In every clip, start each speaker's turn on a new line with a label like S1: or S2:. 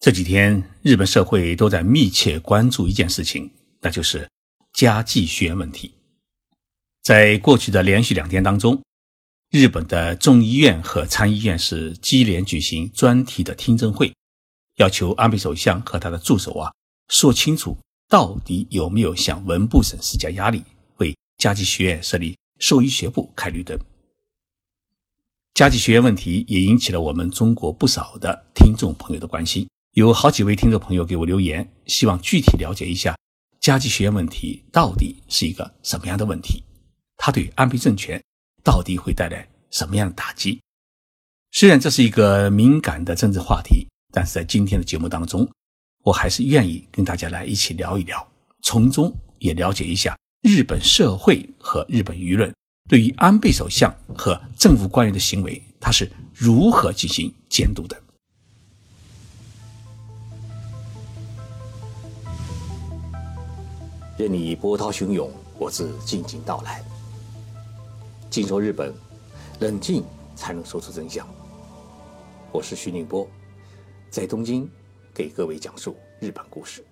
S1: 这几天，日本社会都在密切关注一件事情，那就是家计学院问题。在过去的连续两天当中，日本的众议院和参议院是接连举行专题的听证会，要求安倍首相和他的助手啊说清楚，到底有没有向文部省施加压力，为家计学院设立兽医学部开绿灯。家计学院问题也引起了我们中国不少的听众朋友的关心。有好几位听众朋友给我留言，希望具体了解一下加计学院问题到底是一个什么样的问题，它对安倍政权到底会带来什么样的打击？虽然这是一个敏感的政治话题，但是在今天的节目当中，我还是愿意跟大家来一起聊一聊，从中也了解一下日本社会和日本舆论对于安倍首相和政府官员的行为，他是如何进行监督的。
S2: 任你波涛汹涌，我自静静到来。静说日本，冷静才能说出真相。我是徐宁波，在东京给各位讲述日本故事。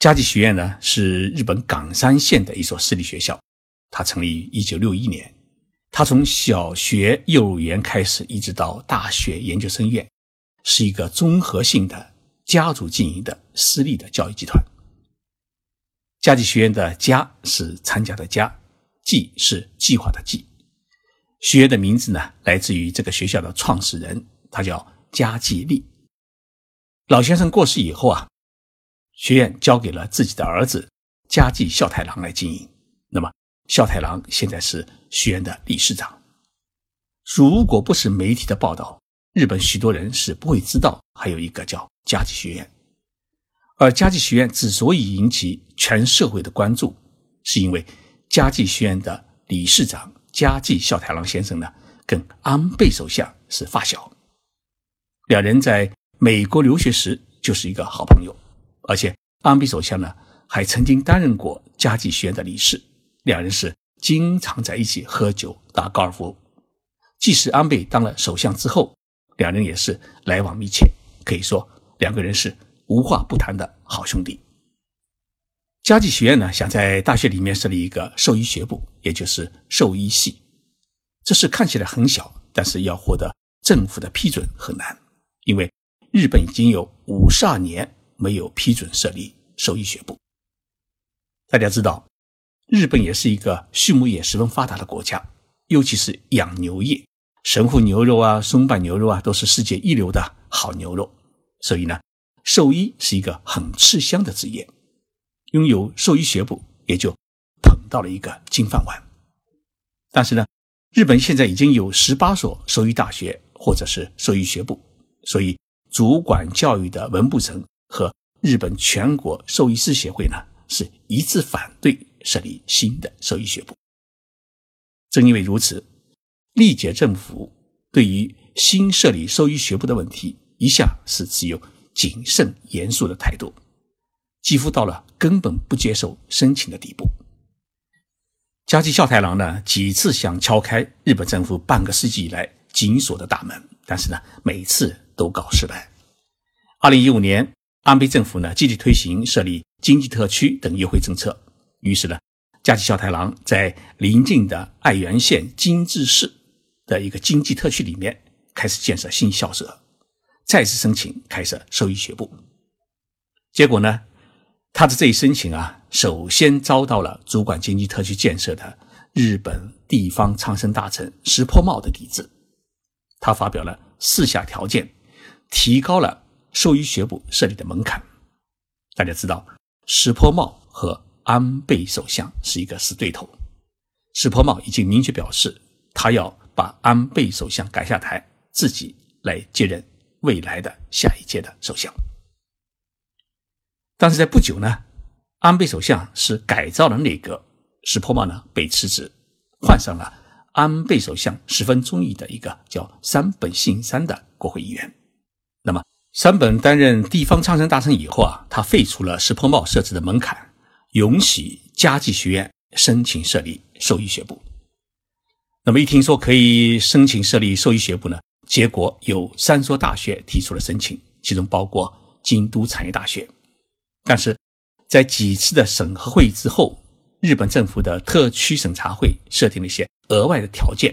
S1: 加计学院呢是日本冈山县的一所私立学校，它成立于一九六一年。它从小学、幼儿园开始，一直到大学研究生院，是一个综合性的家族经营的私立的教育集团。加计学院的“加”是参加的“加”，“计”是计划的“计”。学院的名字呢，来自于这个学校的创始人，他叫加计利。老先生过世以后啊，学院交给了自己的儿子加计孝太郎来经营。那么，孝太郎现在是学院的理事长。如果不是媒体的报道，日本许多人是不会知道还有一个叫加计学院。而家计学院之所以引起全社会的关注，是因为家计学院的理事长家计孝太郎先生呢，跟安倍首相是发小，两人在美国留学时就是一个好朋友，而且安倍首相呢还曾经担任过家计学院的理事，两人是经常在一起喝酒打高尔夫。即使安倍当了首相之后，两人也是来往密切，可以说两个人是。无话不谈的好兄弟。家计学院呢，想在大学里面设立一个兽医学部，也就是兽医系。这事看起来很小，但是要获得政府的批准很难，因为日本已经有五十二年没有批准设立兽医学部。大家知道，日本也是一个畜牧业十分发达的国家，尤其是养牛业，神户牛肉啊、松阪牛肉啊，都是世界一流的好牛肉，所以呢。兽医是一个很吃香的职业，拥有兽医学部也就捧到了一个金饭碗。但是呢，日本现在已经有十八所兽医大学或者是兽医学部，所以主管教育的文部省和日本全国兽医师协会呢是一致反对设立新的兽医学部。正因为如此，历届政府对于新设立兽医学部的问题一向是持有。谨慎严肃的态度，几乎到了根本不接受申请的地步。加计孝太郎呢，几次想敲开日本政府半个世纪以来紧锁的大门，但是呢，每次都搞失败。二零一五年，安倍政府呢积极推行设立经济特区等优惠政策，于是呢，加计孝太郎在邻近的爱媛县金治市的一个经济特区里面开始建设新校舍。再次申请开设兽医学部，结果呢，他的这一申请啊，首先遭到了主管经济特区建设的日本地方苍生大臣石破茂的抵制。他发表了四项条件，提高了兽医学部设立的门槛。大家知道，石破茂和安倍首相是一个死对头。石破茂已经明确表示，他要把安倍首相赶下台，自己来接任。未来的下一届的首相，但是在不久呢，安倍首相是改造了内阁，石破茂呢被辞职，换上了安倍首相十分中意的一个叫山本信三的国会议员。那么山本担任地方苍生大臣以后啊，他废除了石破茂设置的门槛，允许家计学院申请设立兽医学部。那么一听说可以申请设立兽医学部呢？结果有三所大学提出了申请，其中包括京都产业大学。但是，在几次的审核会议之后，日本政府的特区审查会设定了一些额外的条件，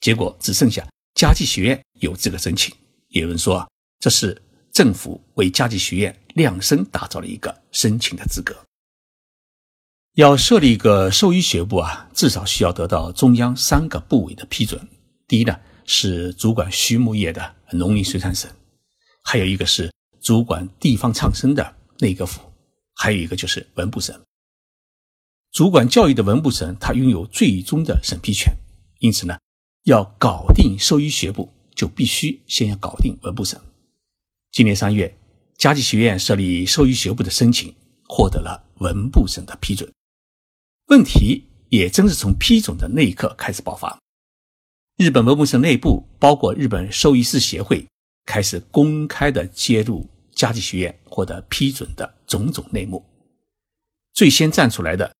S1: 结果只剩下加计学院有资格申请。有人说，这是政府为加计学院量身打造了一个申请的资格。要设立一个兽医学部啊，至少需要得到中央三个部委的批准。第一呢，是主管畜牧业的农林水产省；还有一个是主管地方创生的内阁府；还有一个就是文部省。主管教育的文部省，它拥有最终的审批权。因此呢，要搞定兽医学部，就必须先要搞定文部省。今年三月，加计学院设立兽医学部的申请获得了文部省的批准。问题也正是从批准的那一刻开始爆发。日本文部省内部，包括日本兽医师协会，开始公开的揭露加计学院获得批准的种种内幕。最先站出来的，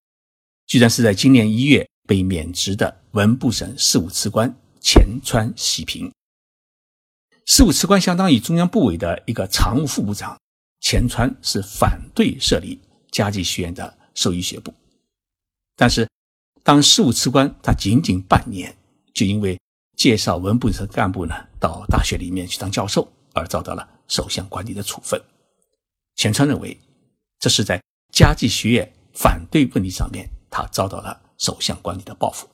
S1: 居然是在今年一月被免职的文部省事务次官前川喜平。事务次官相当于中央部委的一个常务副部长，前川是反对设立加计学院的兽医学部。但是，当事务次官，他仅仅半年，就因为介绍文部省干部呢到大学里面去当教授，而遭到了首相官邸的处分。钱川认为，这是在加计学院反对问题上面，他遭到了首相官邸的报复。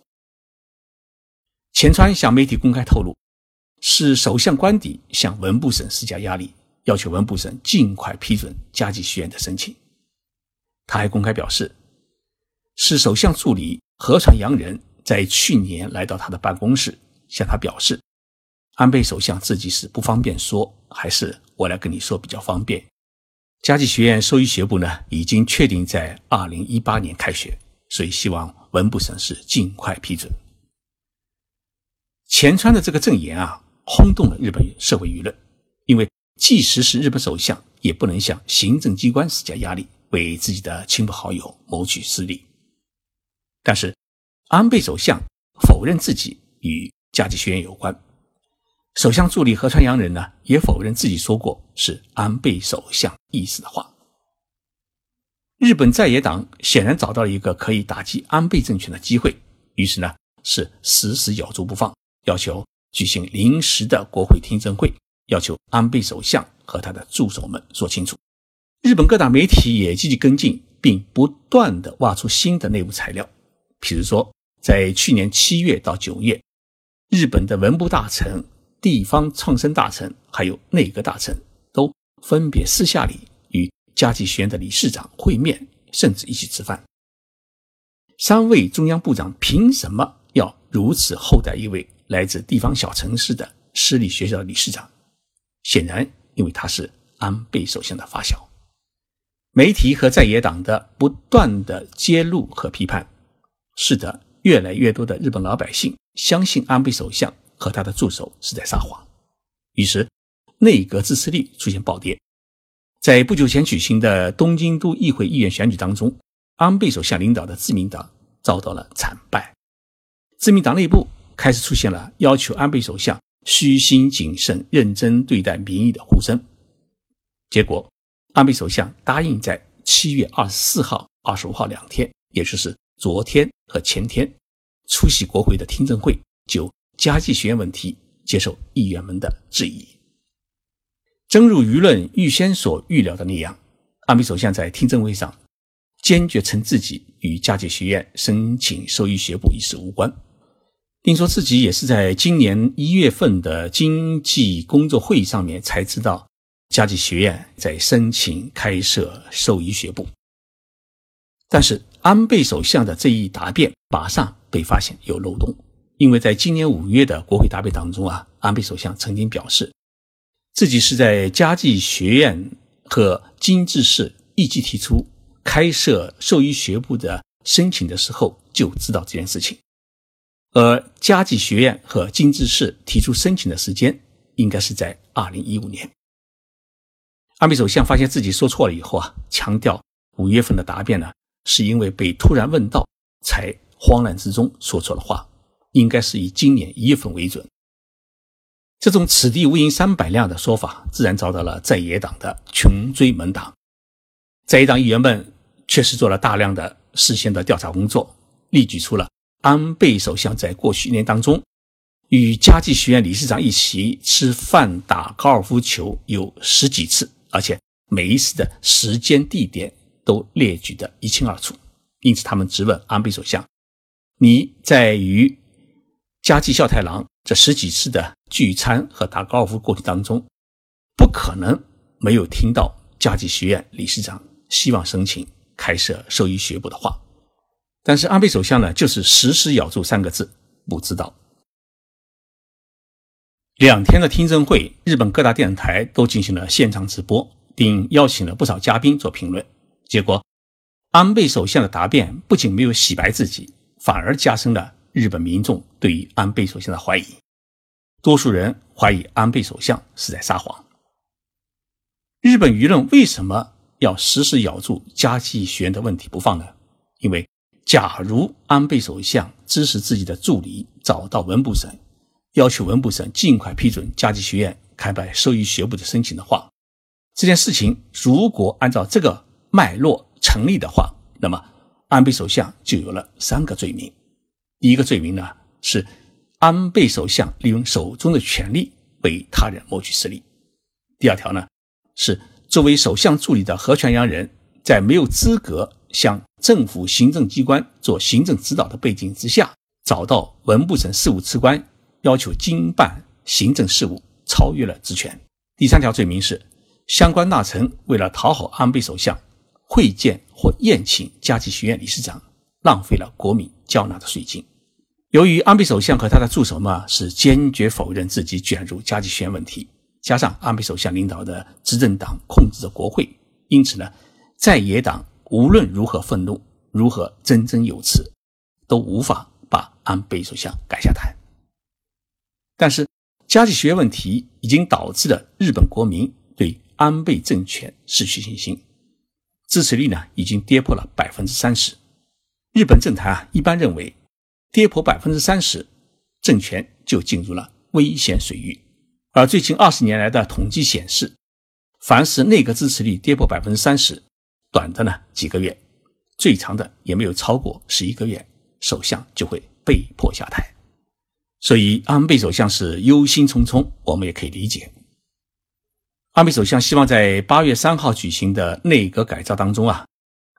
S1: 钱川向媒体公开透露，是首相官邸向文部省施加压力，要求文部省尽快批准加计学院的申请。他还公开表示。是首相助理河川洋人在去年来到他的办公室，向他表示，安倍首相自己是不方便说，还是我来跟你说比较方便。加计学院兽医学部呢，已经确定在二零一八年开学，所以希望文部省是尽快批准。前川的这个证言啊，轰动了日本社会舆论，因为即使是日本首相，也不能向行政机关施加压力，为自己的亲朋好友谋取私利。但是，安倍首相否认自己与加计学院有关。首相助理河川洋人呢，也否认自己说过是安倍首相意思的话。日本在野党显然找到了一个可以打击安倍政权的机会，于是呢，是死死咬住不放，要求举行临时的国会听证会，要求安倍首相和他的助手们说清楚。日本各大媒体也积极跟进，并不断的挖出新的内部材料。比如说，在去年七月到九月，日本的文部大臣、地方创生大臣还有内阁大臣都分别私下里与加计学院的理事长会面，甚至一起吃饭。三位中央部长凭什么要如此厚待一位来自地方小城市的私立学校的理事长？显然，因为他是安倍首相的发小。媒体和在野党的不断的揭露和批判。使得越来越多的日本老百姓相信安倍首相和他的助手是在撒谎，于是内阁支持率出现暴跌。在不久前举行的东京都议会议员选举当中，安倍首相领导的自民党遭到了惨败，自民党内部开始出现了要求安倍首相虚心谨慎、认真对待民意的呼声。结果，安倍首相答应在七月二十四号、二十五号两天，也就是。昨天和前天出席国会的听证会，就加计学院问题接受议员们的质疑。正如舆论预先所预料的那样，安倍首相在听证会上坚决称自己与加计学院申请兽医学部一事无关，并说自己也是在今年一月份的经济工作会议上面才知道加计学院在申请开设兽医学部。但是安倍首相的这一答辩马上被发现有漏洞，因为在今年五月的国会答辩当中啊，安倍首相曾经表示，自己是在加计学院和金治市一起提出开设兽医学部的申请的时候就知道这件事情，而加计学院和金治市提出申请的时间应该是在二零一五年。安倍首相发现自己说错了以后啊，强调五月份的答辩呢。是因为被突然问到，才慌乱之中说错了话，应该是以今年一月份为准。这种“此地无银三百两”的说法，自然遭到了在野党的穷追猛打。在野党议员们确实做了大量的事先的调查工作，列举出了安倍首相在过去一年当中与加计学院理事长一起吃饭、打高尔夫球有十几次，而且每一次的时间、地点都列举得一清二楚。因此，他们质问安倍首相：“你在与加计孝太郎这十几次的聚餐和打高尔夫过程当中，不可能没有听到加计学院理事长。”希望申请开设兽医学部的话，但是安倍首相呢，就是死死咬住三个字：不知道。两天的听证会，日本各大电视台都进行了现场直播，并邀请了不少嘉宾做评论。结果，安倍首相的答辩不仅没有洗白自己，反而加深了日本民众对于安倍首相的怀疑。多数人怀疑安倍首相是在撒谎。日本舆论为什么？要时时咬住加计学院的问题不放呢？因为假如安倍首相支持自己的助理找到文部省，要求文部省尽快批准加计学院开办兽医学部的申请的话，这件事情如果按照这个脉络成立的话，那么安倍首相就有了三个罪名。第一个罪名呢是安倍首相利用手中的权力为他人谋取私利。第二条呢是。作为首相助理的河泉洋人，在没有资格向政府行政机关做行政指导的背景之下，找到文部省事务次官，要求经办行政事务，超越了职权。第三条罪名是，相关大臣为了讨好安倍首相，会见或宴请加计学院理事长，浪费了国民交纳的税金。由于安倍首相和他的助手们是坚决否认自己卷入加计学院问题。加上安倍首相领导的执政党控制着国会，因此呢，在野党无论如何愤怒，如何振振有词，都无法把安倍首相赶下台。但是，加计学院问题已经导致了日本国民对安倍政权失去信心，支持率呢已经跌破了百分之三十。日本政坛啊一般认为，跌破百分之三十，政权就进入了危险水域。而最近二十年来的统计显示，凡是内阁支持率跌破百分之三十，短的呢几个月，最长的也没有超过十一个月，首相就会被迫下台。所以安倍首相是忧心忡忡，我们也可以理解。安倍首相希望在八月三号举行的内阁改造当中啊，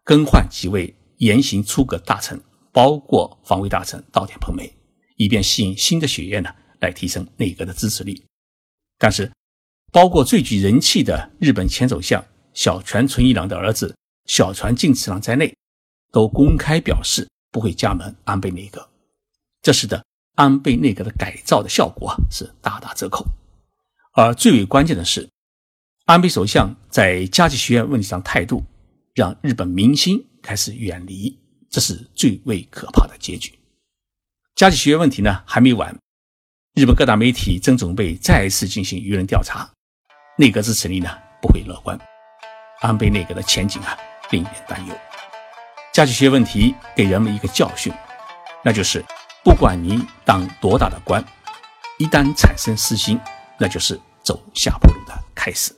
S1: 更换几位言行出格大臣，包括防卫大臣稻田朋美，以便吸引新的血液呢，来提升内阁的支持率。但是，包括最具人气的日本前首相小泉纯一郎的儿子小泉进次郎在内，都公开表示不会加盟安倍内阁，这使得安倍内阁的改造的效果啊是大打折扣。而最为关键的是，安倍首相在加计学院问题上态度，让日本民心开始远离，这是最为可怕的结局。加计学院问题呢还没完。日本各大媒体正准备再次进行舆论调查，内阁支持率呢不会乐观，安倍内阁的前景啊令人担忧。加计学院问题给人们一个教训，那就是不管你当多大的官，一旦产生私心，那就是走下坡路的开始。